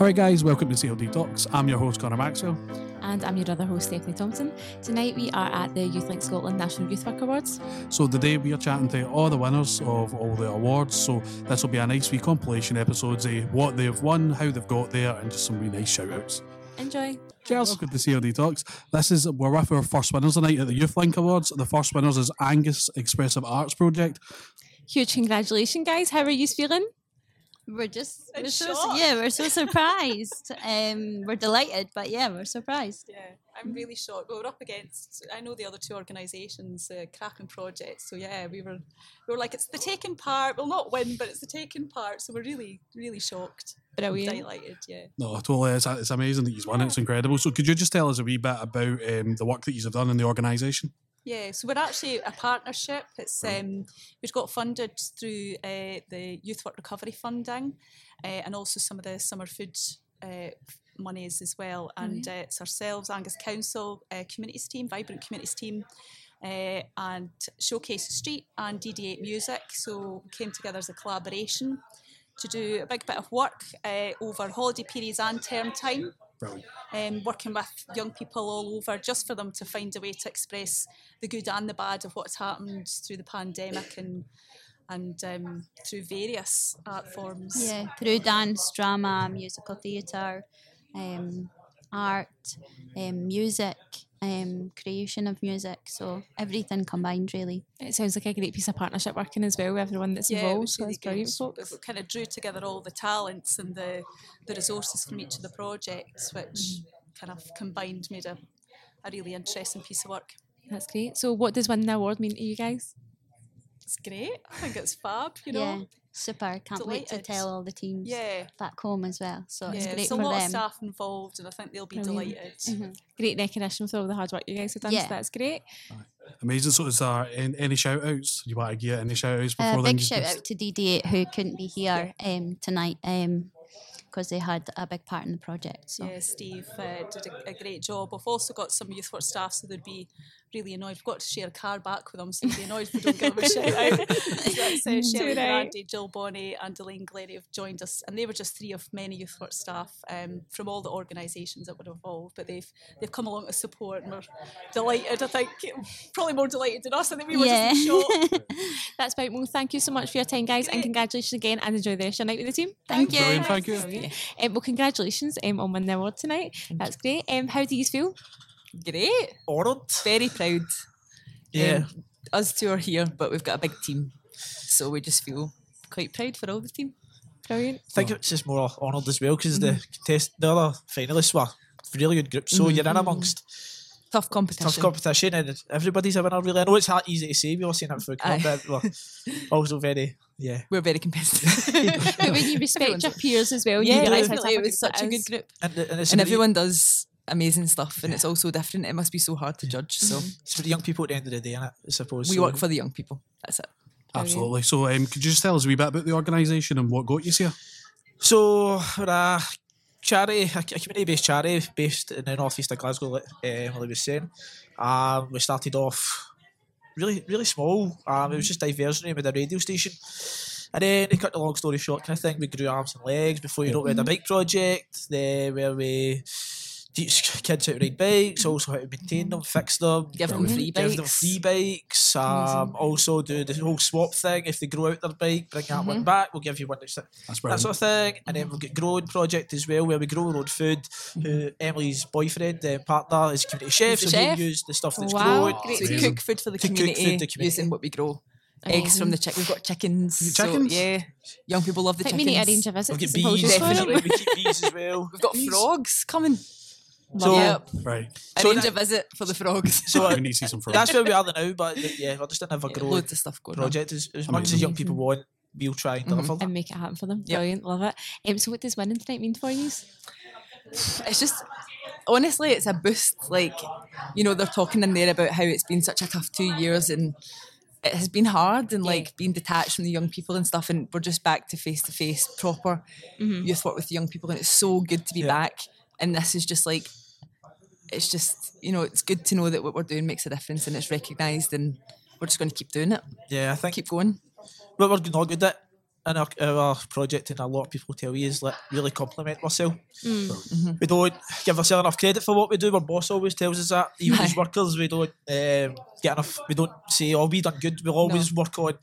Alright, guys, welcome to CLD Talks. I'm your host, Connor Maxwell. And I'm your other host, Stephanie Thompson. Tonight we are at the Youth Link Scotland National Youth Work Awards. So, today we are chatting to all the winners of all the awards. So, this will be a nice wee compilation episodes of eh, what they've won, how they've got there, and just some really nice shout outs. Enjoy. Cheers. Welcome to CLD Talks. This is, we're with our first winners tonight at the Youth Link Awards. The first winners is Angus Expressive Arts Project. Huge congratulations, guys. How are you feeling? We're just we're so, yeah, we're so surprised. um, we're delighted, but yeah, we're surprised. Yeah, I'm really shocked. we're up against, I know the other two organisations, uh, Kraken Project. So yeah, we were, we were like, it's the taking part. We'll not win, but it's the taking part. So we're really, really shocked. Brilliant. Delighted, yeah. No, totally. It's, it's amazing that you've won it. It's incredible. So, could you just tell us a wee bit about um, the work that you've done in the organisation? Yeah, so we're actually a partnership. It's um, we've got funded through uh, the Youth Work Recovery funding, uh, and also some of the summer food uh, monies as well. And uh, it's ourselves, Angus Council, uh, communities team, vibrant communities team, uh, and Showcase Street and DD8 Music. So we came together as a collaboration to do a big bit of work uh, over holiday periods and term time Brilliant. um, working with young people all over just for them to find a way to express the good and the bad of what's happened through the pandemic and and um, through various art forms. Yeah, through dance, drama, musical theatre, um, art, um, music, um, creation of music. So everything combined, really. It sounds like a great piece of partnership working as well with everyone that's Yeah, involved. So really that's brilliant, good. folks. We kind of drew together all the talents and the the resources from each of the projects, which kind of combined made a, a really interesting piece of work. That's great. So, what does winning the award mean to you guys? It's great. I think it's fab. You know. yeah, super. Can't wait to tell all the teams Yeah. back home as well. So it's yeah, great there's for a lot of staff involved, and I think they'll be Brilliant. delighted. Great recognition for all the hard work you guys have done. Yeah. So, that's great. Amazing. So, is there an- any shout outs? You want to get any shout outs before A then? big shout out to DD8 who couldn't be here um, tonight because they had a big part in the project. So Yeah, Steve uh, did a, a great job. We've also got some youth work staff, so there'd be really annoyed. We've got to share a car back with them, so they'd be annoyed if we don't give them a shout out. so that's uh, Shelly right. Brandy, Jill Bonney, and Elaine Glennie have joined us, and they were just three of many youth work staff um, from all the organisations that were involved. But they've they've come along to support, and we're delighted. I think probably more delighted than us. I think we were yeah. just in shock. That's about Well, thank you so much for your time, guys, and congratulations again, and enjoy the rest of your night with the team. Thank you. Brilliant, thank you. Um, well, congratulations um, on winning the award tonight. That's great. Um, how do you feel? Great. honoured. Very proud. Yeah. Um, us two are here, but we've got a big team. So we just feel quite proud for all the team. Brilliant. I think it's just more honoured as well because the contest, the other finalists were really good groups. So you're in amongst Tough competition. tough competition and everybody's a winner. Really, I know it's hard, easy to say. We were saying it for club, Aye. but we're also very yeah. We're very competitive. but when you respect your peers as well, yeah, you realise how It was such a good group. And, the- and, And some of the- everyone does amazing stuff, and it's all so different. It must be so hard to judge. So it's for the young people at the end of the day, innit, I suppose. we so, work for the young people. That's it. Absolutely. So, um, could you just tell us a wee bit about the organisation and what got you here? So we're a charity, a community-based charity based in the northeast of Glasgow, like um, like I was saying. Um, we started off really, really small. Um, it was just diversionary with a radio station. And then, to cut the long story short, kind of thing, we grew arms and legs before you know it, we had a bike project there where we teach kids how to ride bikes, also how to maintain them, fix them, Give them free give them bikes. free bikes. Um, also do the whole swap thing. If they grow out their bike, bring that one back. We'll give you one that's That's that brilliant. sort of thing. And then we've got growing project as well, where we grow our own food. Who Emily's boyfriend, uh, partner, is community chef, so the he chef. used the stuff that's Wow. grown. Great. So we cook food for the To cook food community, for the community. using what we grow. Eggs from the chick. We've got chickens. You so, chickens? yeah, young people love the Think we chickens. need to arrange a visit We've got bees, definitely. we keep bees as well. We've got frogs coming. So, yep. Right. So Arrange that- a visit for the frogs. So we uh, need to see some frogs. that's where we are now, but yeah, we're just in a Yeah, growing loads of stuff going on. project. As, as much as young people want, we'll try and deliver. and make it happen for them. Yep. Brilliant, love it. Um, so, what does winning tonight mean for you? It's just honestly, it's a boost. Like you know, they're talking in there about how it's been such a tough two years and. It has been hard and like being detached from the young people and stuff, and we're just back to face to face proper youth work with the young people, and it's so good to be Yeah. back. And this is just like, it's just you know, it's good to know that what we're doing makes a difference and it's recognised, and we're just going to keep doing it, Yeah, I think keep going. what we're not good at in our, our project, and a lot of people tell you is like really compliment ourselves. We don't give ourselves enough credit for what we do. Our boss always tells us that. Even as workers, we don't um, get enough. We don't say, "Oh, we done good." We'll always work on.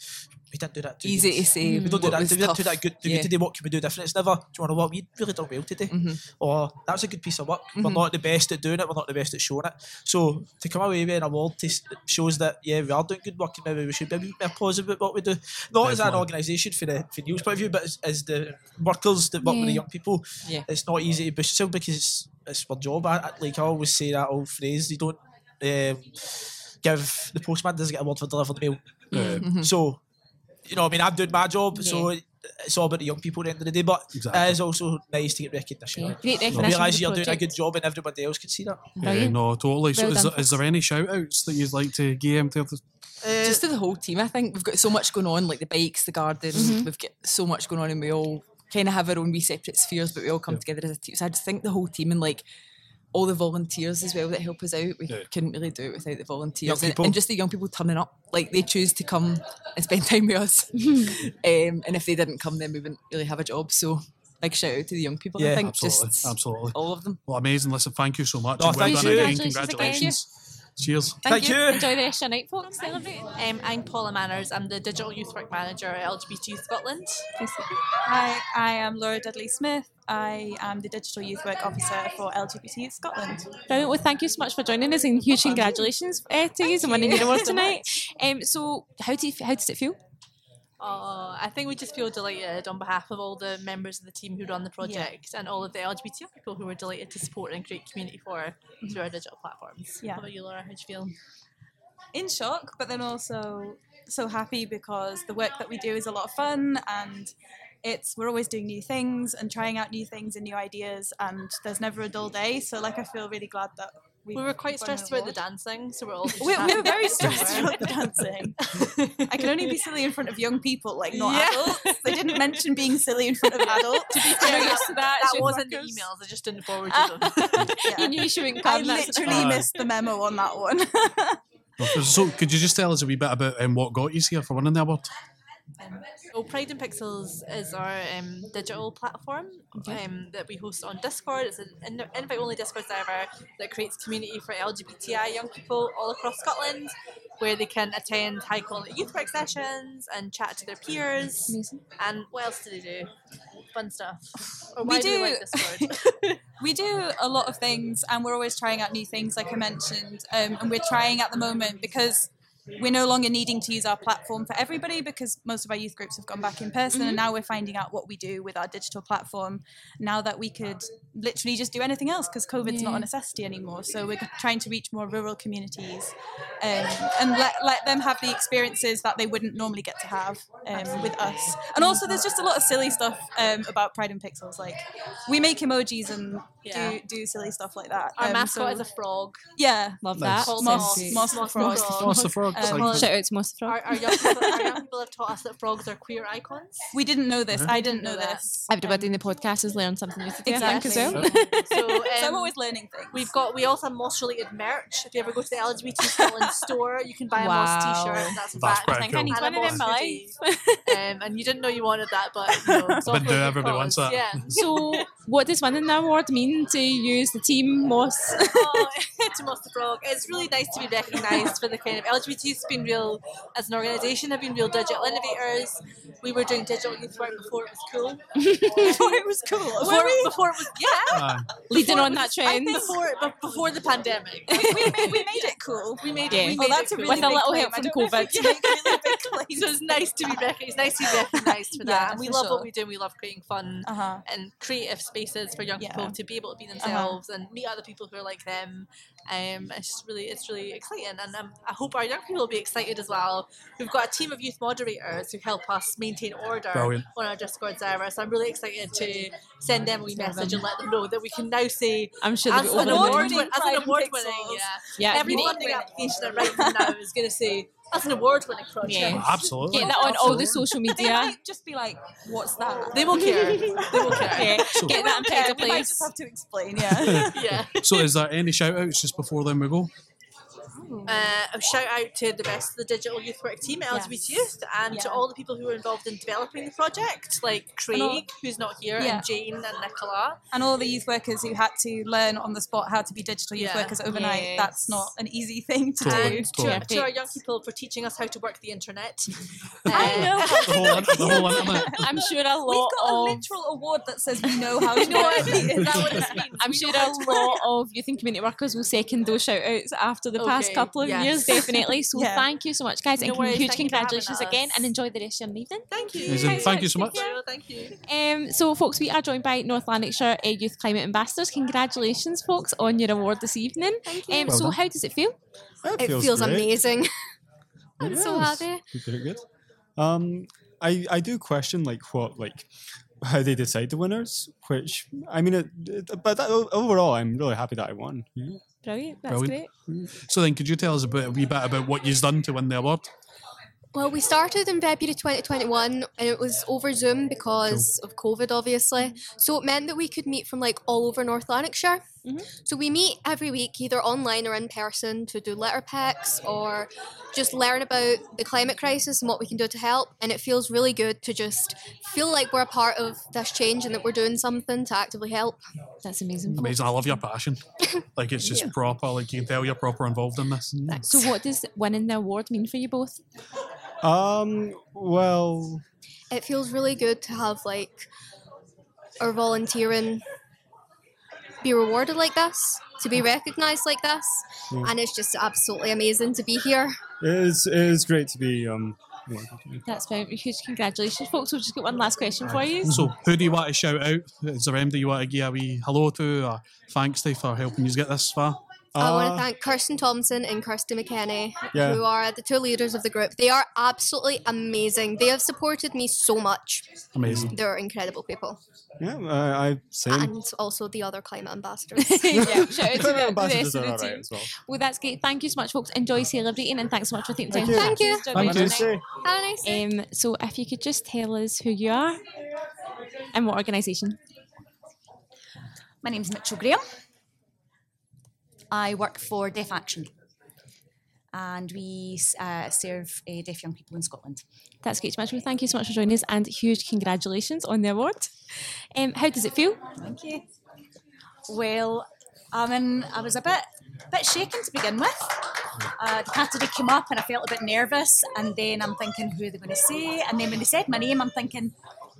We didn't do that. Too Easy good. to say. We don't do that. We didn't do that good. Do Yeah. good today. What can we do different? It's never. Do you want to know what we really done well today? Mm-hmm. Or that was a good piece of work. We're not the best at doing it. We're not the best at showing it. So to come away with an award to, s- shows that yeah we are doing good work and maybe we should be a bit more positive about what we do. Not as an Definitely. organisation for the for Neil's point of view, but as, as the workers that work with the young people. Yeah. It's not easy to boost yourself because it's, it's our job. I, I- like I always say that old phrase. You don't um, give the postman doesn't get a word for delivered mail. Mm-hmm. So, you know, I mean, I'm doing my job, so it's all about the young people at the end of the day. But Exactly. it is also nice to get recognition. Yeah, Yeah. Great recognition. Realise for the you're doing a good job and everybody else can see that. Yeah, Brilliant. no, totally. So, Well is, there, is there any shout outs that you'd like to give him to others? just to the whole team. I think we've got so much going on, like the bikes, the garden. Mm-hmm. We've got so much going on, and we all kind of have our own wee separate spheres, but we all come together as a team. So I just think the whole team and like all the volunteers as well that help us out. We Yeah. couldn't really do it without the volunteers and, and just the young people turning up. Like they choose to come and spend time with us, um, and if they didn't come, then we wouldn't really have a job. So. Big shout out to the young people. I Yeah, think Absolutely. just Absolutely. all of them. Well, amazing. Listen, thank you so much. Oh, and well thank done you. again. Congratulations again. Congratulations. Cheers. Thank you. Enjoy the rest of your night, folks. Celebrate. Um, I'm Paula Manners. I'm the Digital Youth Work Manager at LGBT Scotland. Hi, I am Laura Dudley Smith. I am the Digital Youth Work Officer for LGBT Scotland. Brilliant. Well, thank you so much for joining us and huge congratulations uh, to you and winning your award tonight. Um, so, how do you, how does it feel? Uh, I think we just feel delighted on behalf of all the members of the team who run the project and all of the LGBT people who were delighted to support and create community for through our digital platforms. Yeah. How about you, Laura? How'd you feel? In shock, but then also so happy because the work that we do is a lot of fun and it's we're always doing new things and trying out new things and new ideas and there's never a dull day. So like I feel really glad that we We were quite stressed about the dancing, so we're all. We, we were very stressed about the dancing. I can only be silly in front of young people, like not Yeah. adults. They didn't mention being silly in front of adults. to be Yeah, fair, that, that, shift wasn't the emails. I just didn't forward you them. You knew she wouldn't I come. that's- literally Aye. missed the memo on that one. So, could you just tell us a wee bit about um, what got you here for winning the award? So Pride and Pixels is our um, digital platform um, that we host on Discord. It's an in- invite-only Discord server that creates community for LGBTI young people all across Scotland, where they can attend high-quality youth work sessions and chat to their peers. Amazing. And what else do they do? Fun stuff. Or We do, do- like Discord? we do a lot of things and we're always trying out new things like i mentioned um, and we're trying at the moment because we're no longer needing to use our platform for everybody because most of our youth groups have gone back in person and now we're finding out what we do with our digital platform now that we could literally just do anything else because covid's not a necessity anymore. So we're trying to reach more rural communities um, and let, let them have the experiences that they wouldn't normally get to have um, with us. And also there's just a lot of silly stuff um, about pride and pixels like we make emojis and Yeah. do, do silly stuff like that Our Um, mascot so- is a frog. yeah Love Nice. that. Called Moss- Moss. Moss the Moss frog. What's the frog? It's Um, like- Shout out to Moss the Frog. Our, our, young people, our young people have taught us that frogs are queer icons. we didn't know this i didn't know know that. this Everybody in the podcast has learned something new today, I think, as well. Exactly. So, so i'm um, always learning things We've got we also have moss related merch. If you ever go to the LGBT Scotland store, you can buy a moss Wow. t-shirt. That's, That's that. pretty I think I cool. need And a one of them in my moss life. hoodie. um, and you didn't know you wanted that, but you know, it's all But for a do good everybody wants cause. that. Yeah. So, what does winning the award mean to use the team, Moss? oh, to Moss the Frog. It's really nice to be recognised for the kind of LGBT's been real as an organisation have been real digital innovators. We were doing digital youth work before it was cool. before it was cool Before, before it was yeah. Aye. Leading on it that was- I trend. think Before but before the pandemic. we, we, made, we made it cool We made Yeah. it. We Oh, that's it a cool. really With a little claim. help from don't know if COVID. we can really. So it's nice to be rec- it's nice to be recognised for that, Yeah, and we for love sure. what we do. We love creating fun uh-huh and creative spaces for young Yeah. people to be able to be uh-huh. themselves and meet other people who are like them. Um, it's just really, it's really exciting, and um, I hope our young people will be excited as well. We've got a team of youth moderators who help us maintain order Brilliant. on our Discord server. So I'm really excited to send them a wee message and let them know that we can now say I'm sure they'll as an over award, winning as an award Pixels. winning, yeah. Yeah, Every you need- funding application I write now is going to say as an award winning project. Yeah. Absolutely. Get that on all the Absolutely. social they media. might just be like what's that They will care. They will care. Yeah, So- get that in Yeah, Peg we might Place. just have to explain yeah Yeah. So, is there any shout outs just before then we go? Uh, a shout out to the rest of the digital youth work team at LGBT Yes. Youth and to all the people who were involved in developing the project, like Craig, all- who's not here, Yeah. and Jane and Nicola. and all the youth workers who had to learn on the spot how to be digital youth Yeah. workers overnight. Yes. That's not an easy thing to Totally. do. And to, Totally. to our young people for teaching us how to work the internet. I know. the whole, in- the whole internet. I'm sure a We've lot got a of. literal award that says we know how to You know what work. I mean? Is that what this means? I'm We sure a lot of youth and community workers will second those shout outs after the past Okay, couple of yes. years, definitely. So Yeah. thank you so much, guys, No and worries, huge thank you for having congratulations again, and enjoy the rest of your evening. Thank you. Amazing. Thank you so much. Thank you. Um, so, folks, we are joined by North Lanarkshire uh, Youth Climate Ambassadors. Congratulations, folks, on your award this evening. Thank Um, Well so, done. how does it feel? it feels, great. amazing. I'm so happy. Very good. Um, I I do question like what like how they decide the winners. Which I mean, it, it- but that, overall, I'm really happy that I won. Yeah. Brilliant. That's Brilliant. great. So then, could you tell us about a wee bit about what you've done to win the award? Well, we started in February 2021 and it was over Zoom because of COVID, obviously. So it meant that we could meet from like all over North Lanarkshire. Mhm. So we meet every week, either online or in person, to do letter packs or just learn about the climate crisis and what we can do to help. And it feels really good to just feel like we're a part of this change and that we're doing something to actively help. That's amazing. Amazing. I love your passion. Like it's just proper. Like you can tell you're proper involved in this. So, what does winning the award mean for you both? Um. Well. It feels really good to have like our volunteering be rewarded like this, to be recognised like this. And it's just absolutely amazing to be here. It is, it is great to be um yeah, That's very huge congratulations, folks. We've just got one last question for you. So, who do you want to shout out? Is there anybody you want to give a wee hello to or thanks to for helping you get this far? I want to thank Kirsten Thompson and Kirsty McKenney, Yeah. who are the two leaders of the group. They are absolutely amazing. They have supported me so much. Amazing. They're incredible people. yeah, I, I same. And also the other climate ambassadors. yeah, shout out to the, the Ambassadors rest of are the team. as well. Well, that's great. Thank you so much, folks. Enjoy celebrating, and thanks so much for taking time. Thank you. chat to us Thank you. Thank you. Have a nice day. Um, so, if you could just tell us who you are and what organisation. My name's Mitchell Graham. I work for Deaf Action and we uh, serve uh, deaf young people in Scotland. That's great, Mitchell. Thank you so much for joining us, and huge congratulations on the award. Um, how does it feel? Thank you. Well, I mean, I was a bit bit shaken to begin with. Uh, the category came up and I felt a bit nervous, and then I'm thinking, who are they going to say? And then when they said my name, I'm thinking,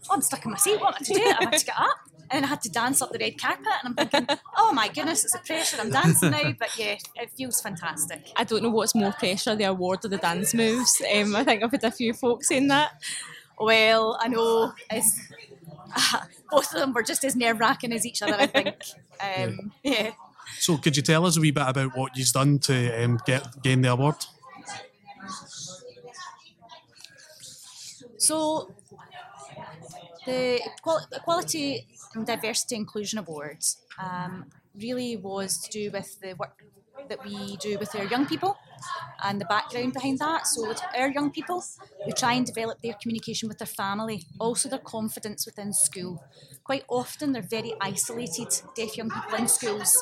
oh, I'm stuck in my seat. What am I to do? I had to get up. And then I had to dance up the red carpet, and I'm thinking, oh my goodness, it's a pressure. I'm dancing now, but yeah, it feels fantastic. I don't know what's more pressure, the award or the dance moves. Um, I think I've had a few folks saying that. Well, I know it's, both of them were just as nerve wracking as each other, I think. Um, yeah. So, could you tell us a wee bit about what you've done to um, get gain the award? So, the Equal- Equality and Diversity Inclusion Awards um, really was to do with the work that we do with our young people and the background behind that. So, with our young people, we try and develop their communication with their family, also their confidence within school. Quite often, they're very isolated, deaf young people in schools.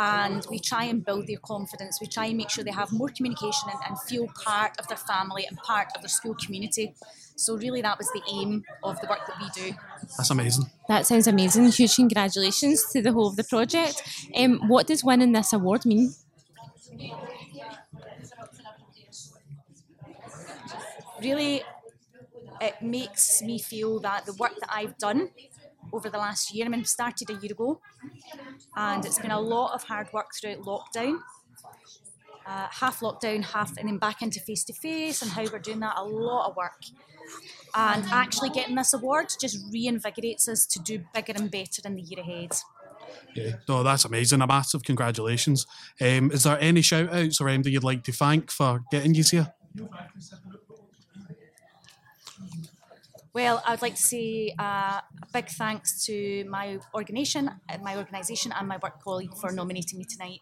And we try and build their confidence. We try and make sure they have more communication and, and feel part of their family and part of their school community. So, really, that was the aim of the work that we do. That's amazing. That sounds amazing. Huge congratulations to the whole of the project. Um, what does winning this award mean? really it makes me feel that the work that I've done over the last year, I mean, started a year ago, and it's been a lot of hard work throughout lockdown. Uh, half lockdown, half, and then back into face to face, and how we're doing that. A lot of work. And actually getting this award just reinvigorates us to do bigger and better in the year ahead. Yeah. No, that's amazing. A massive congratulations. Um, is there any shout outs or anybody you'd like to thank for getting you here? Well, I'd like to say uh, a big thanks to my organisation, uh, my organisation, and my work colleague for nominating me tonight.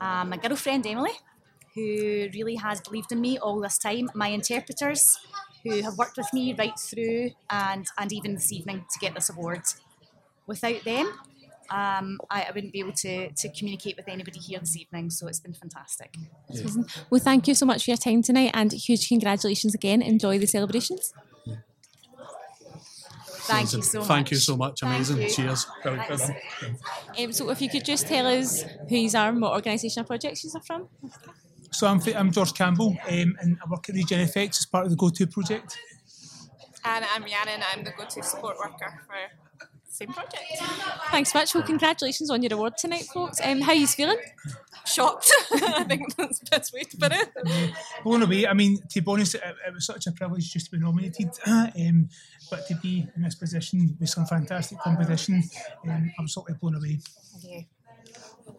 Uh, my girlfriend Emily, who really has believed in me all this time. My interpreters, who have worked with me right through and and even this evening to get this award. Without them, um, I, I wouldn't be able to, to communicate with anybody here this evening. So it's been fantastic. Amazing. Well, thank you so much for your time tonight and huge congratulations again. Enjoy the celebrations. Thank you so much. Thank you so much. Amazing. Cheers. Um, so, if you could just tell us who you are and what organisation or projects you are from. So I'm, I'm George Campbell um, and I work at Regen FX as part of the GoTo project. And I'm Rhiannon, I'm the go-to support worker for the same project. Thanks much. Well, congratulations on your award tonight, folks. Um, how are you feeling? Shocked. I think that's the best way to put it. Blown away. I mean, to be honest, it, it was such a privilege just to be nominated. um, but to be in this position with some fantastic competition, um, absolutely blown away.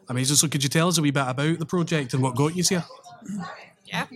Amazing. So, could you tell us a wee bit about the project and what got you here? Yeah.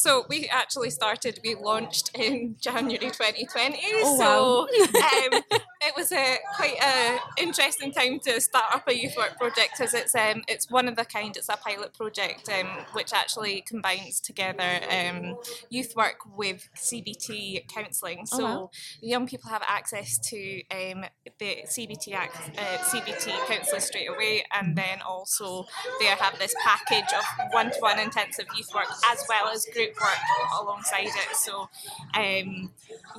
So we actually started, we launched in January 2020. Oh, so um, it was a quite a interesting time to start up a youth work project because it's um, it's one of the kind. It's a pilot project um, which actually combines together um, youth work with CBT counselling. Oh, So wow. young people have access to um, the CBT ac- uh, CBT counsellors straight away, and then also they have this package of one-to-one intensive youth work as well as group work alongside it. So, um,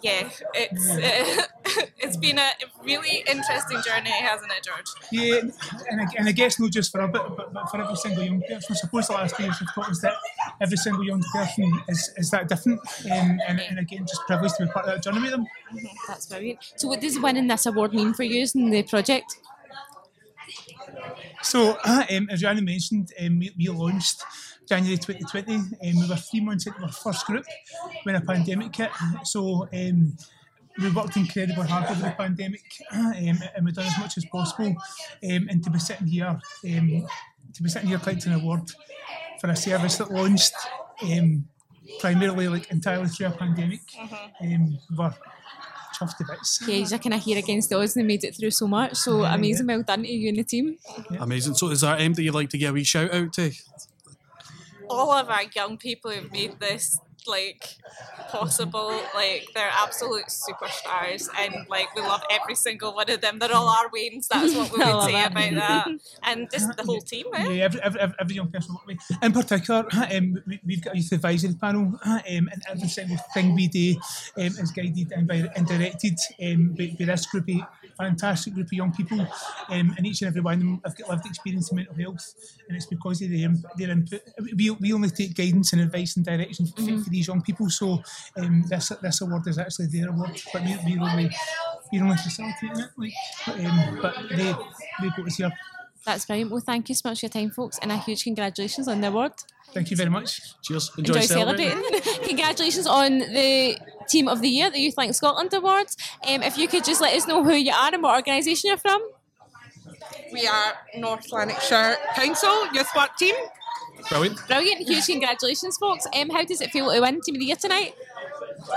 yeah, it's uh, it's been a really interesting journey, hasn't it, George? Yeah, and I, and I guess not just for a bit, but, but for every single young person. I suppose the last two years have taught us that every single young person is, is that different. Um, and, and again, just privileged to be part of that journey with them. That's brilliant. So, what does winning this award mean for you in the project? So, um, as Rhiannon mentioned, um, we, we launched January 2020. Um, we were three months into our first group when a pandemic hit. So, um, we worked incredibly hard over the pandemic um, and we've done as much as possible. Um, and to be sitting here, um, to be sitting here collecting an award for a service that launched um, primarily like entirely through a pandemic, um, we're chuffed to bits. Yeah, you're kind of here against the odds and made it through so much. So, Yeah, amazing. Well done to you and the team. Amazing. So, is there anybody you'd like to give a wee shout out to? All of our young people who've made this like possible like they're absolute superstars and like we love every single one of them they're all our Waynes that's what we would say that. about that and just the whole team eh? Yeah, every, every, every, every young person. we- In particular, um, we, we've got a youth advisory panel, um, and every single thing we do um, is guided and, by, and directed um, by, by this group of fantastic group of young people, um, and each and every one of them have got lived experience in mental health, and it's because of their, their input. We, we only take guidance and advice and direction for, for these young people, so um, this this award is actually their award, but we, we're only we're only facilitating it, like, um, but they they got us here. That's brilliant. Well, thank you so much for your time, folks, and a huge congratulations on the award. Thank you very much. Cheers. Enjoy, celebrating. Congratulations on the Team of the Year, the Youth Link Scotland Awards. Um, if you could just let us know who you are and what organisation you're from. We are North Lanarkshire Council Youth Work Team. Brilliant. Brilliant. Huge congratulations, folks. Um, how does it feel to win Team of the Year tonight?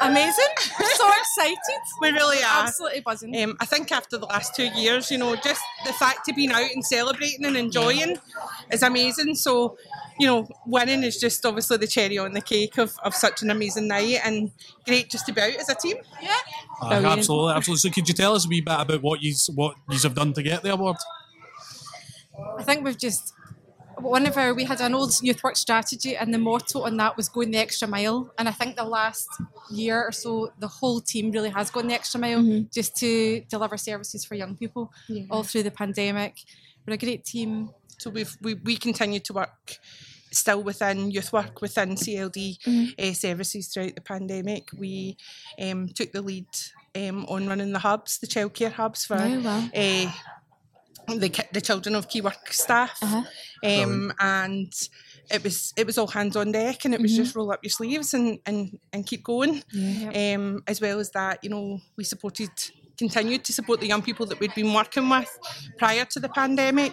Amazing. so excited. We really are. absolutely buzzing Um, I think after the last two years, you know, just the fact of being out and celebrating and enjoying is amazing. So, you know, winning is just obviously the cherry on the cake of, of such an amazing night and great just to be out as a team. Yeah. Uh, Brilliant. absolutely, absolutely. So, could you tell us a wee bit about what you what you have done to get the award? I think we've just one of our we had an old youth work strategy and the motto on that was going the extra mile and I think the last year or so the whole team really has gone the extra mile Mhm. just to deliver services for young people Yeah. all through the pandemic. We're a great team. So we've we, we continue to work still within youth work within CLD uh, services throughout the pandemic. We um, took the lead um, on running the hubs, the childcare hubs for Oh, wow. uh, the ki- the children of key work staff, um, and it was it was all hands on deck, and it was Mhm. just roll up your sleeves and and and keep going. Yeah. Um, as well as that, you know, we supported continued to support the young people that we'd been working with prior to the pandemic,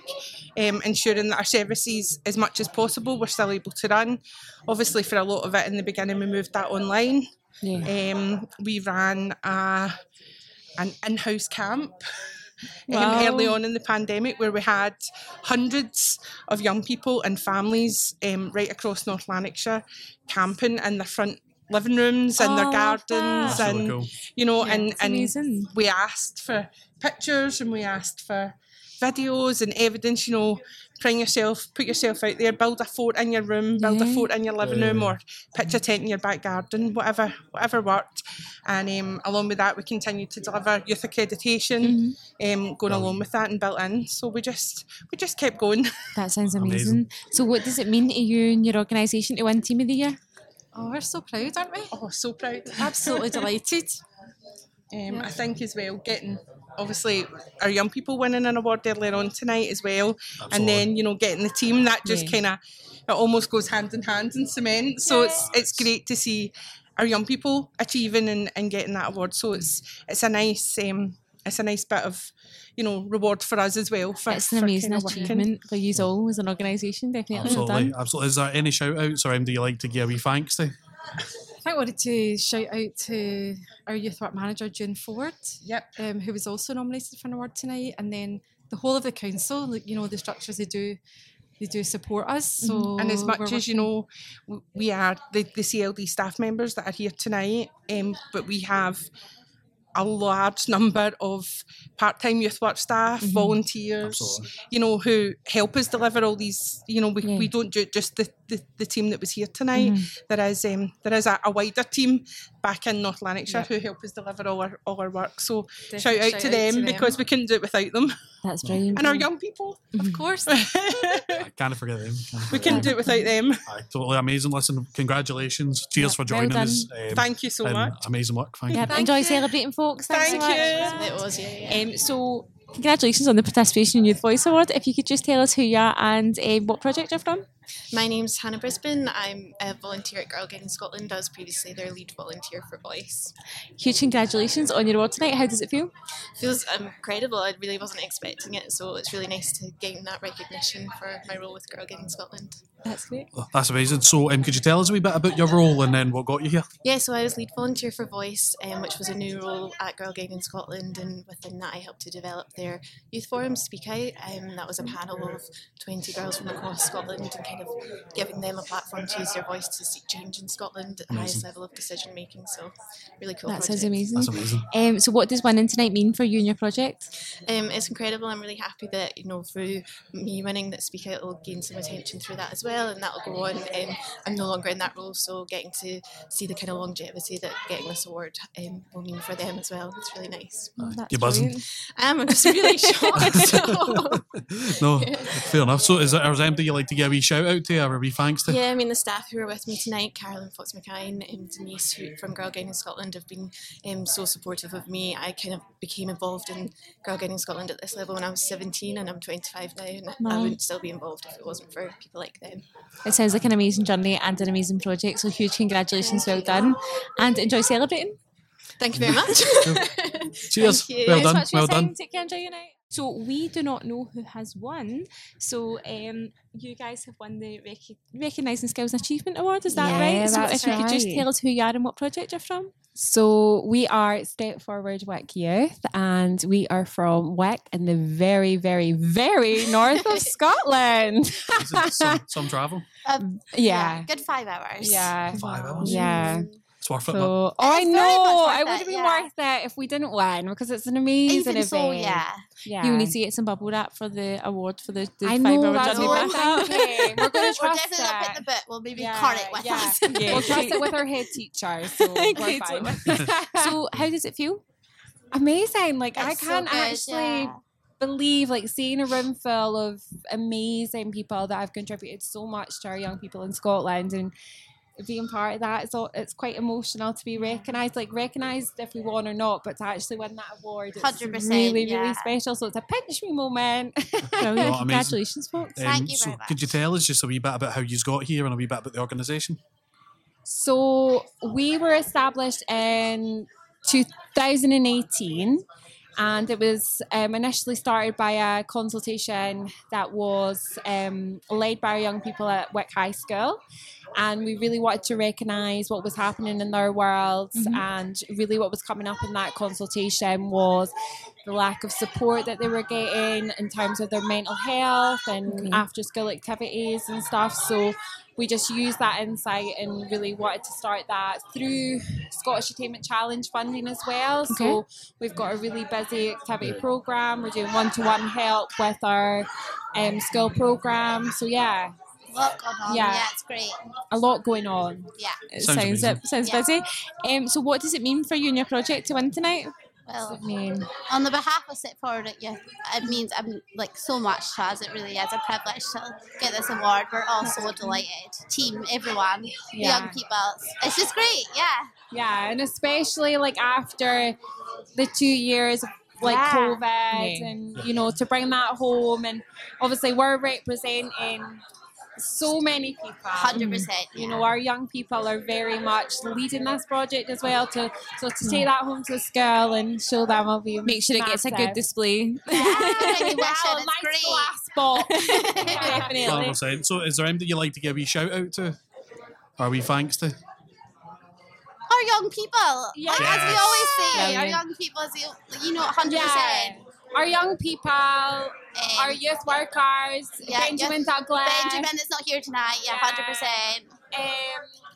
um, ensuring that our services, as much as possible, were still able to run. Obviously, for a lot of it in the beginning, we moved that online. Yeah. Um, we ran a, an in-house camp. Um, early on in the pandemic, where we had hundreds of young people and families um, right across North Lanarkshire camping in their front living rooms and Oh, their gardens that. That's really and cool. you know Yeah, and and amazing. we asked for pictures and we asked for videos and evidence, you know, bring yourself, put yourself out there, build a fort in your room, build a fort in your living Yeah. room, or pitch a tent in your back garden, whatever, whatever worked. And um, along with that, we continued to deliver youth accreditation, um, going along with that and built in. So we just, we just kept going. That sounds amazing. So, what does it mean to you and your organisation to win Team of the Year? Oh, we're so proud, aren't we? Oh, so proud. Absolutely delighted. Um, I think as well, getting obviously our young people winning an award earlier on tonight as well, and then you know getting the team that just Yeah. kind of it almost goes hand in hand in cement. So it's it's great to see our young people achieving and, and getting that award. So it's it's a nice um, it's a nice bit of you know reward for us as well. For, It's an for amazing kinda achievement for you all as an organisation. Definitely Absolutely, absolutely. Is there any shout outs or anything you like to give a wee thanks to? I think I wanted to shout out to our youth work manager, June Ford. Yep. Um, who was also nominated for an award tonight, and then the whole of the council. Like, you know, the structures they do, they do support us. So and as much we're as you know, we are the, the CLD staff members that are here tonight, um, but we have a large number of part-time youth work staff, Mm-hmm. volunteers, you know, who help us deliver all these. You know, we, we don't do just the, the, the team that was here tonight. Mhm. There is um, there is a, a wider team back in North Lanarkshire Yeah. who help us deliver all our all our work. So Definitely shout out shout to out them to them. because we couldn't do it without them. That's brilliant. And our young people, of course. I can't forget them. Can't we couldn't do it without them. Aye, totally amazing. Listen, congratulations. Cheers for joining done. us. Um, Thank you so much. Amazing work. Thank Yeah, you. enjoy celebrating, folks. Thanks Thank so much. you. It was, yeah, yeah. Um, so, congratulations on the participation in Youth Voice Award. If you could just tell us who you are and um, what project you're from. My name's Hannah Brisbane. I'm a volunteer at Girl Scotland. I was previously their lead volunteer for Voice. Huge congratulations on your award tonight. How does it feel? Feels um, incredible. I really wasn't expecting it, so it's really nice to gain that recognition for my role with Girl Scotland. That's great. Oh, That's amazing. So, um, could you tell us a wee bit about your role and then what got you here? Yeah, so I was lead volunteer for Voice, um, which was a new role at Girl Guiding Scotland, and within that I helped to develop their youth forum Speak Out. Um, that was a panel of 20 girls from across Scotland and kind of giving them a platform to use their voice to seek change in Scotland at the highest level of decision making. So, really cool. that sounds project. amazing. Um, so, what does winning tonight mean for you and your project? Um, it's incredible. I'm really happy that you know through me winning that Speak Out will gain some attention through that as well, and that'll go on. Um, I'm no longer in that role, so getting to see the kind of longevity that getting this award um, will mean for them as well. It's really nice. You're buzzing? Um, I'm just really shocked. so- No, fair enough. So, is there, is there anybody you like to give a wee shout out to or a wee thanks to? Yeah, I mean the staff who are with me tonight, Carolyn Fox McKine and Denise who, from Girl Guiding Scotland have been um, so supportive of me. I kind of became involved in Girl Guiding Scotland at this level when I was 17 and I'm 25 now and I wouldn't still be involved if it wasn't for people like them. It sounds like an amazing journey and an amazing project. So, huge congratulations, well done, and enjoy celebrating. Thank you very much. Cheers. Thank you. Well Thanks done. so much for your Well time. done. Take care. Enjoy your night. So we do not know who has won. So um, you guys have won the rec- Recognising Skills and Achievement Award. Is that Yeah, right? So that's if you could just tell us who you are and what project you're from. So we are Step Forward Wick Youth, and we are from Wick in the very, very, very north of Scotland. Is it some, some travel. yeah. Good five hours. Yeah. Five hours. Yeah. It's worth. So, but oh, I know worth it would have been yeah. worth it if we didn't win because it's an amazing Even event. so, yeah. yeah. You need to get some bubble wrap for the award for the, the I five know hour that's journey what I'm back We're going to We're trust definitely not it. putting the bit. We'll maybe Yeah, cut it with yeah. us. We'll trust it with our head teacher. So we're fine. so how does it feel? amazing. Like I It's so can't good, actually yeah. believe like seeing a room full of amazing people that have contributed so much to our young people in Scotland and being part of that. So it's quite emotional to be recognised, like recognised if we won or not, but to actually win that award, it's 100%, really, really yeah. special. So it's a pinch me moment. Brilliant. Oh. Congratulations, folks. Um, Thank you so, very much. could you tell us just a wee bit about how you got here and a wee bit about the organisation? So we were established in 2018 and it was um, initially started by a consultation that was um, led by our young people at Wick High School. and we really wanted to recognise what was happening in their worlds, Mhm. and really what was coming up in that consultation was the lack of support that they were getting in terms of their mental health and Okay. after school activities and stuff. So we just used that insight and really wanted to start that through Scottish Attainment Challenge funding as well. Okay. So we've got a really busy activity program. We're doing one to one help with our um, school program. So yeah, A lot going on. Yeah. Yeah, it's great. a lot going on. Yeah. It Sounds sounds, it sounds Yeah. busy. Um, so what does it mean for you and your project to win tonight? Well, I mean, on the behalf of Step Forward at Youth, it means I'm like so much, Chaz. It really is a privilege to get this award. We're all so delighted. Team, everyone, the Yeah. young people. It's, it's just great. Yeah. Yeah, and especially like after the two years of like Yeah. COVID Yeah. and you know to bring that home and obviously we're representing so many people. 100%, You know, our young people are very much leading this project as well. To so to take mm. that home to school and show them will be Make sure it gets a good display. Recognition, Wow, it's nice great. glass box. Definitely. 100%. So, is there anything you'd like to give a shout out to? Are we thanks to? Our young people. Yeah. Like, as we always say, our young people, is the- you know, 100%. Yeah. Our young people, our Um, youth workers, yeah, Benjamin youth- Douglas. Benjamin is not here tonight. Yeah, Yeah. 100%. Um,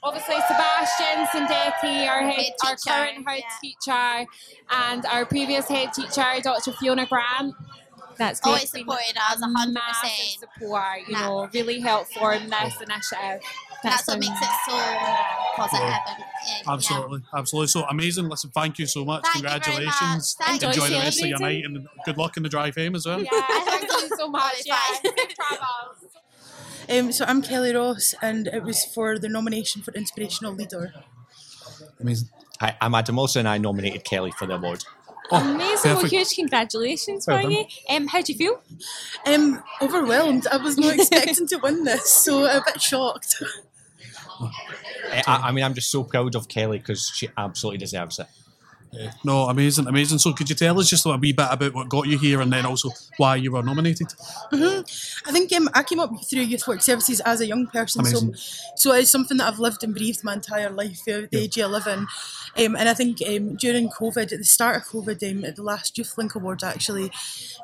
obviously, Sebastian Sandetti, our, head, Head our current head yeah. teacher, and our previous head teacher, Dr. Fiona Grant. That's great. Always supported us, 100%. Support, you Nah. know, really helped form this initiative. That's what makes it so positive. And, yeah, yeah. Absolutely, absolutely. So amazing. Listen, thank you so much. Thank you Congratulations. much. Thank you. Enjoy the rest of your night and good luck in the drive home as well. Yeah, thank you so much. Yeah, travels. Um, so I'm Kelly Ross, and it was for the nomination for Inspirational Leader. Amazing. Hi, I'm Adam Wilson. and I nominated Kelly for the award. Amazing. Well, huge congratulations Well for you. Um, how do you feel? Um, overwhelmed. I was not expecting to win this, so a bit shocked. I, I mean, I'm just so proud of Kelly because she absolutely deserves it. Yeah. No, amazing, amazing. So, could you tell us just a wee bit about what got you here, and then also why you were nominated? hmm I think um, I came up through youth work services as a young person, Amazing. so so it's something that I've lived and breathed my entire life, uh, the age of eleven. Um, and I think um, during COVID, at the start of COVID, um, at the last Youth Link Awards, actually,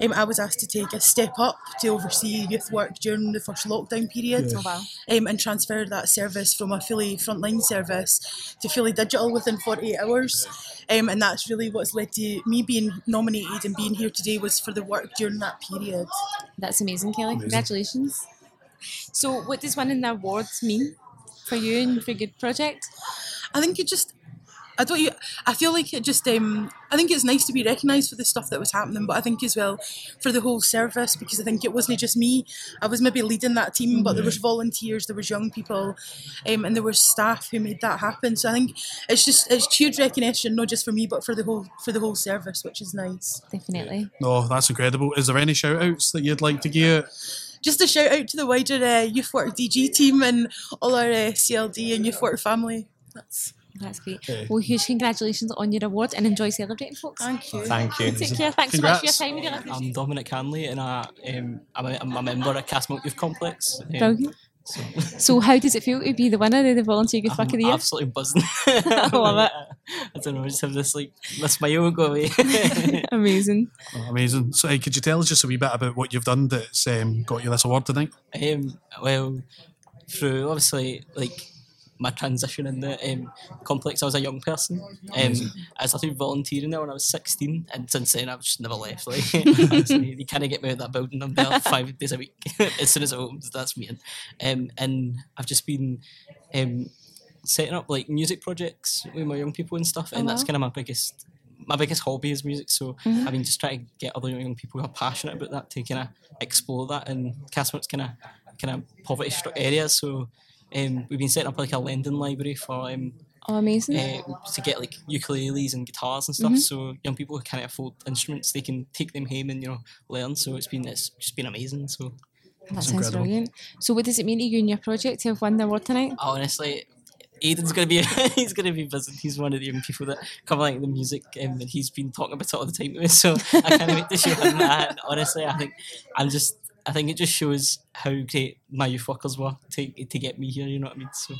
um, I was asked to take a step up to oversee youth work during the first lockdown period, Yeah. Oh, wow. um, and transfer that service from a fully frontline service to fully digital within 48 hours. Um, and that's really what's led to me being nominated and being here today was for the work during that period. That's amazing, Kelly. Amazing. Congratulations. So, what does winning the awards mean for you and for your good project? I think it just I don't. I feel like it just. Um, I think it's nice to be recognised for the stuff that was happening, but I think as well for the whole service because I think it wasn't just me. I was maybe leading that team, but there was volunteers, there was young people, um, and there was staff who made that happen. So I think it's just it's huge recognition, not just for me, but for the whole for the whole service, which is nice. Definitely. No, that's incredible. Is there any shout outs that you'd like to give? Just a shout out to the wider uh, Youth Work DG team and all our uh, CLD and Youth Work family. That's That's great. Okay. Well, huge congratulations on your award and enjoy celebrating, folks. Thank you. Thank you. Take care. Thanks so much for your time. We I'm Dominic Hanley, and I, um, I'm, a, I'm a member of Castlemilk Youth Complex. Um, Brilliant. So, So, how does it feel to be the winner of the Volunteer Youth Work of the I'm Year? absolutely buzzing. I love it. I don't know, I just have this like, my smile won't go away. Amazing. Oh, amazing. So, hey, could you tell us just a wee bit about what you've done that's um, got you this award tonight? Um, well, through obviously like my transition in the um, complex, I was a young person. Um, I started volunteering there when I was 16, and since then I've just never left. Like, you, of get me out of that building. I'm there five days a week. as soon as it opens, that's me. Um, and I've just been um, setting up like music projects with my young people and stuff, and that's wow. kind of my biggest. My biggest hobby is music, so Mhm. I've been just trying to get other young people who are passionate about that to kind of explore that. And Castlemilk's kind of kind of poverty struck areas, so um, we've been setting up like a lending library for um, Oh, amazing. uh, to get like ukuleles and guitars and stuff. Mhm. So young people who can't afford instruments, they can take them home and you know learn. So it's been it's just been amazing. So That sounds brilliant. So, what does it mean to you and your project to have won the award tonight? honestly. Aiden's gonna be he's gonna be busy. He's one of the young people that cover like the music um, and he's been talking about it all the time to me. So I can't wait to show him that. And honestly, I think I'm just I think it just shows how great my youth workers were to, to get me here. You know what I mean? So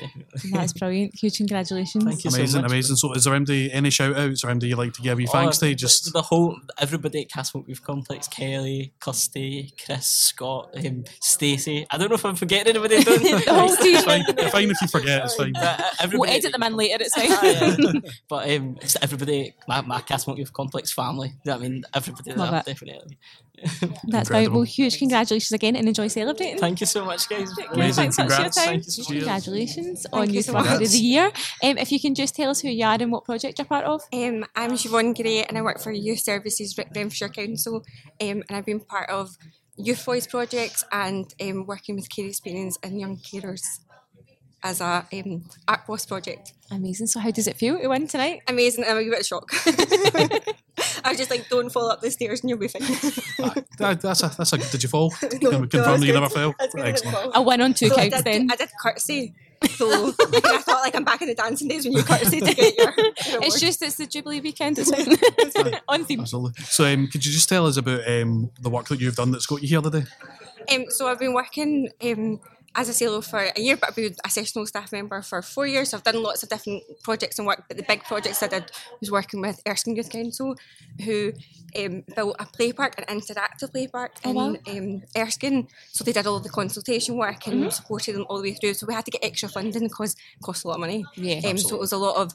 definitely. That's brilliant. Huge congratulations. Thank you so amazing, much. amazing. So, is there any any shout outs or anybody you like to give you thanks Oh, to? Just the whole everybody at Castlemilk Youth Complex, Kelly, Kirsty, Chris, Scott, um, Stacey. I don't know if I'm forgetting anybody. Don't The. It's fine. It's fine if you forget. It's fine. But, uh, We'll everybody, edit them in later. It's Ah, fine. yeah. but um, it's everybody, my, my Castlemilk Youth Complex family. You know what I mean, everybody Love there, it. definitely. That's fine. Well, huge congratulations again and enjoy celebrating. Thank you so much, guys. Yeah, thanks so much for your Congrats. time. Thank you so much. Congratulations Thank on you Youth so Worker of the Year. Um, if you can just tell us who you are and what project you're part of. Um, I'm Siobhan Gray and I work for Youth Services Re- Renfrewshire Council um, and I've been part of Youth Voice projects and um, working with care experience and young carers as a um, Art Boss project. Amazing. So how does it feel to win tonight? Amazing. I'm a bit shocked. I was just like, don't fall up the stairs and you'll be fine. that, that's a that's a. Did you fall? No, Can we confirm that's that you never fell? That's I didn't Excellent. fall. A win on two So I counts did, then. I did courtesy. So like, I thought like I'm back in the dancing days when you courtesy to get your. your It's just it's the Jubilee weekend. It's fine. on theme. Absolutely. So, um, could you just tell us about um, the work that you've done that's got you here today? Um, so I've been working um, as a sailor for a year, but I've been a sessional staff member for four years. So I've done lots of different projects and work, but the big projects I did was working with Erskine Youth Council, who um, built a play park, an interactive play park Oh, in wow. um, Erskine. So they did all the consultation work and Mhm. supported them all the way through. So we had to get extra funding because it costs a lot of money. Yeah, um, so it was a lot of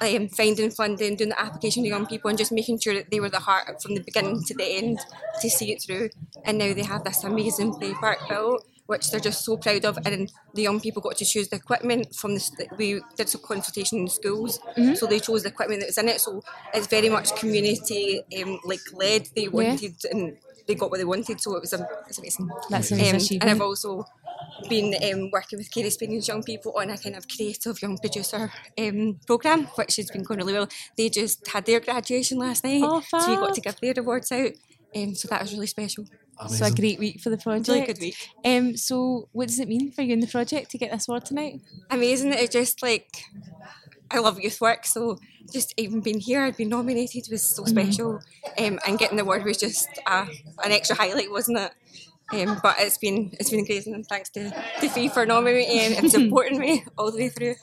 um, finding funding, doing the application to young people, and just making sure that they were the heart from the beginning to the end to see it through. And now they have this amazing play park built, which they're just so proud of. And the young people got to choose the equipment from the. We did some consultation in schools, Mhm. so they chose the equipment that was in it. So it's very much community um, like led. They wanted and they got what they wanted. So it was, um, it's amazing. That's a um, and. I've also been um, working with care experience young people on a kind of creative young producer um, program, which has been going really well. They just had their graduation last night, Oh, so we got to give their awards out. Um, so that was really special. So a great week for the project. Really good week. Um, so what does it mean for you in the project to get this award tonight? Amazing. It just like I love youth work, so just even being here, I'd been nominated was so Mhm. special, um, and getting the award was just uh, an extra highlight, wasn't it? Um, but it's been it's been great, and thanks to to Fee for nominating and supporting me all the way through.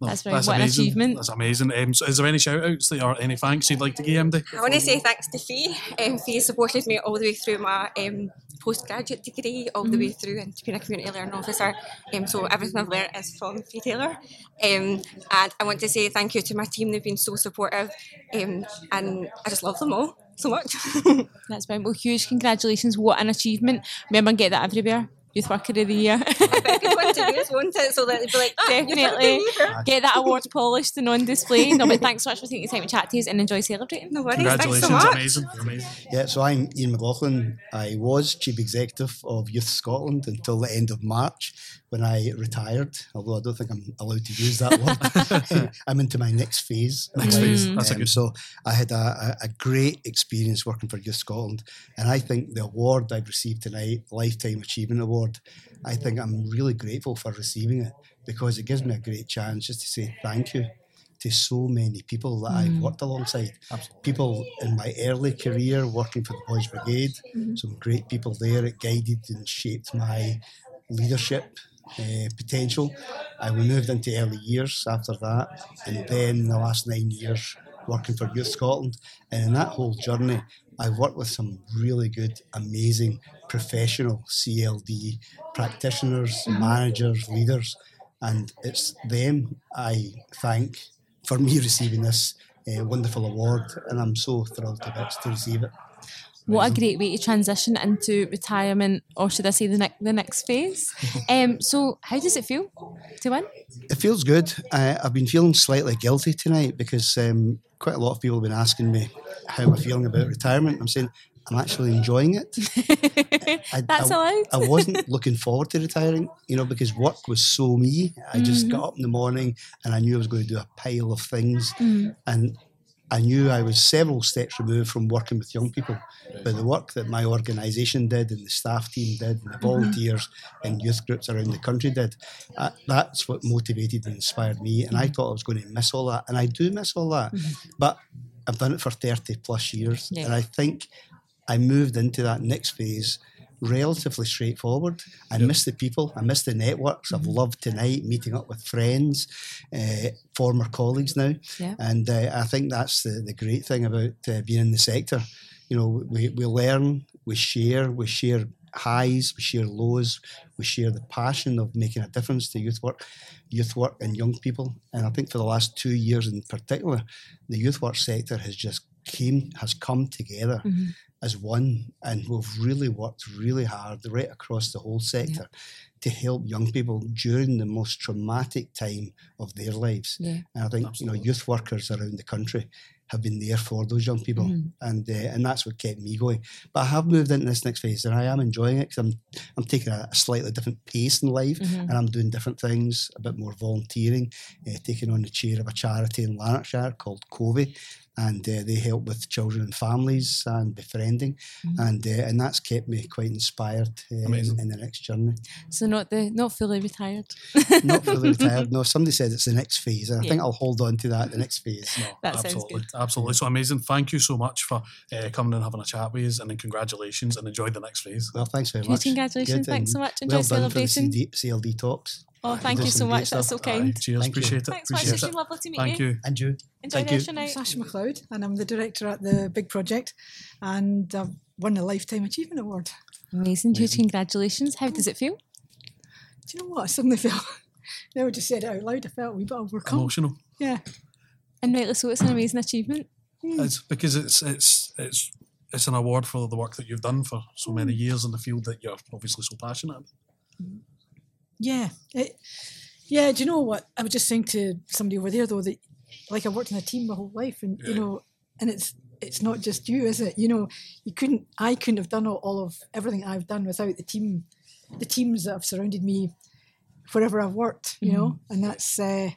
No, That's right, what an achievement. That's amazing. Um, so, is there any shout outs that, or any thanks you'd like to give MD? I want to say thanks to Fee. Um, Fee supported me all the way through my um, postgraduate degree, all the way through into being a community learning officer. Um, so everything I've learned is from Fee Taylor. Um, and I want to say thank you to my team. They've been so supportive, um, and I just love them all so much. That's fine. Well, huge congratulations. What an achievement. Remember, and get that everywhere. Youth Worker of the Year. Good one to use, won't it? So that they'd be like, ah, Definitely. Youth Worker of the Year. Get that award polished and on display. No, but thanks so much for taking the time to chat to us and enjoy celebrating. No worries. Congratulations, amazing, amazing. Yeah, so I'm Ian McLaughlin. I was Chief Executive of Youth Scotland until the end of March when I retired, although I don't think I'm allowed to use that word. I'm into my next phase. Next life. phase, that's a Um, good- So I had a, a, great experience working for Youth Scotland. And I think the award I've received tonight, Lifetime Achievement Award, I think I'm really grateful for receiving it because it gives me a great chance just to say thank you to so many people that I've Mm. worked alongside. People in my early career working for the Boys Brigade, Mhm. some great people there. It guided and shaped my leadership uh, potential. I moved into early years after that, and then the last nine years working for Youth Scotland. And in that whole journey, I've worked with some really good, amazing, professional CLD practitioners, managers, leaders, and it's them I thank for me receiving this uh, wonderful award, and I'm so thrilled to to receive it. What a great way to transition into retirement, or should I say the, ne- the next phase? um, so, how does it feel to win? It feels good. I, I've been feeling slightly guilty tonight because um, quite a lot of people have been asking me how I'm I feeling about retirement. I'm saying I'm actually enjoying it. I, That's I, allowed. I wasn't looking forward to retiring, you know, because work was so me. I just Mhm. got up in the morning and I knew I was going to do a pile of things, Mm. and I knew I was several steps removed from working with young people. But the work that my organisation did and the staff team did and the Mhm. volunteers and youth groups around the country did, uh, that's what motivated and inspired me. And I thought I was going to miss all that. And I do miss all that. But I've done it for 30 plus years. Yeah. And I think I moved into that next phase relatively straightforward. I miss the people. I miss the networks. I've loved tonight meeting up with friends, uh, former colleagues now, and uh, I think that's the, the great thing about uh, being in the sector. You know, we, we learn, we share, we share highs, we share lows, we share the passion of making a difference to youth work, youth work and young people. And I think for the last two years in particular, the youth work sector has just came has come together Mhm. As one, and we've really worked really hard right across the whole sector to help young people during the most traumatic time of their lives. Yeah. And I think you know youth workers around the country have been there for those young people, Mhm. and uh, and that's what kept me going. But I have moved into this next phase, and I am enjoying it because I'm I'm taking a, a slightly different pace in life, Mhm. and I'm doing different things, a bit more volunteering, uh, taking on the chair of a charity in Lanarkshire called Covey. And uh, they help with children and families and befriending, Mhm. and uh, and that's kept me quite inspired uh, in, in the next journey. So not the not fully retired. Not fully retired. No, somebody said it's the next phase, and I think I'll hold on to that. The next phase. That sounds absolutely, good. absolutely. So amazing. Thank you so much for uh, coming and having a chat with us, and then congratulations and enjoy the next phase. Well, thanks very much. congratulations. Good, Thanks so much. Enjoy well done for the celebrating. CD, CLD talks. Oh, thank Did you so some great much. That's so kind. Aye, cheers. Thank you. Appreciate it. Thanks, Appreciate Patricia. it. Lovely to meet Thank you. you. And you. Enjoy Thank the you. rest of your night. Sasha McLeod, and I'm the director at the big project, and I've won a Lifetime Achievement Award. Amazing. Huge congratulations. How does it feel? Do you know what? I suddenly felt, now I just said it out loud, I felt a wee bit overcome. Emotional. Yeah. And rightly so, it's an amazing achievement. Hmm. It's because it's it's it's it's an award for the work that you've done for so many hmm. years in the field that you're obviously so passionate. about. Hmm. Yeah. It, yeah, do you know what? I was just saying to somebody over there though that like I worked in a team my whole life and you know and it's it's not just you, is it? You know, you couldn't I couldn't have done all, all of everything I've done without the team the teams that have surrounded me wherever I've worked, you know? And that's uh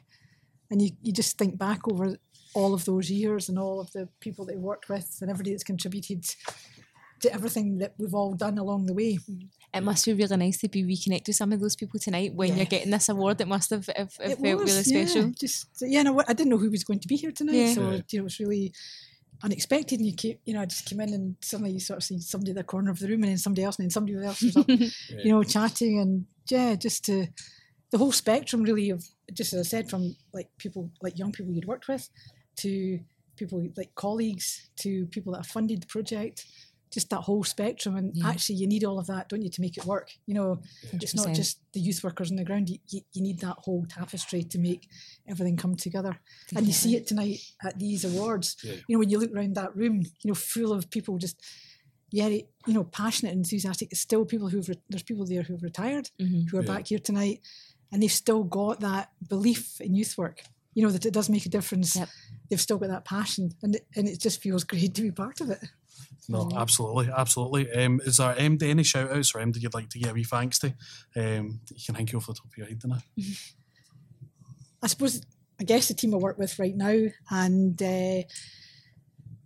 and you, you just think back over all of those years and all of the people that you worked with and everybody that's contributed to everything that we've all done along the way. It must be really nice to be reconnect with some of those people tonight when Yeah. you're getting this award. It must have, have, have It felt was, really yeah, special. just yeah, no, I didn't know who was going to be here tonight, Yeah. so Yeah. you know, it was really unexpected. And you came, you know, I just came in and suddenly you sort of see somebody in the corner of the room, and then somebody else, and then somebody else was up, you know, chatting, and yeah, just to the whole spectrum really of just as I said, from like people like young people you'd worked with, to people like colleagues, to people that have funded the project. Just that whole spectrum, and Yeah. actually, you need all of that, don't you, to make it work? You know, it's not just the youth workers on the ground. You, you, you need that whole tapestry to make everything come together. And you see it tonight at these awards. Yeah. You know, when you look around that room, you know, full of people just, yeah, you know, passionate, and enthusiastic. It's still people who've, re- there's people there who've retired, Mhm. who are Yeah. back here tonight, and they've still got that belief in youth work. You know, that it does make a difference. They've still got that passion, and it, and it just feels great to be part of it. No, absolutely, absolutely. Um, is there um, any shout outs or um, that you'd like to give a wee thanks to? Um, you can think of off the top of your head now. I suppose I guess the team I work with right now, and uh,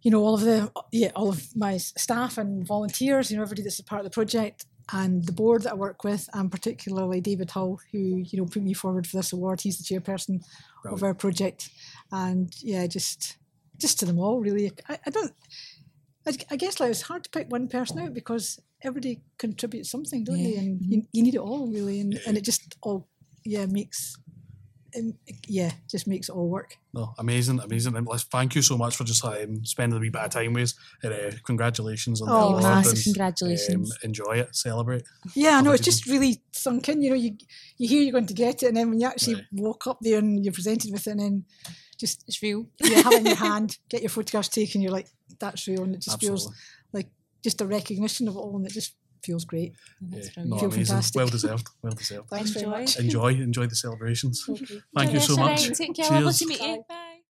you know all of the yeah all of my staff and volunteers, you know everybody that's a part of the project, and the board that I work with, and particularly David Hull, who you know put me forward for this award. He's the chairperson of our project, and yeah, just just to them all really. I, I don't. I, I guess like it's hard to pick one person out because everybody contributes something, don't they? Yeah. And you, mm-hmm. you need it all really, and, and it just all yeah makes yeah just makes it all work. No, amazing, amazing. Thank you so much for just um, spending a wee bit of time with us. And, uh, congratulations on Oh, the award. massive and, congratulations. Um, enjoy it, celebrate. Yeah, I know it's just really sunk in. You know, you you hear you're going to get it, and then when you actually walk up there and you're presented with it, and then just it's real. You have it in your hand, get your photographs taken. You're like, that's real, and it just feels like just a recognition of it all, and it just feels great. Yeah, You no, feel amazing. fantastic. Well deserved. Well deserved. Thanks very much. Enjoy, enjoy the celebrations. Okay. Thank you so much. rest of the night. Take care. Lovely Cheers. to meet you. Bye.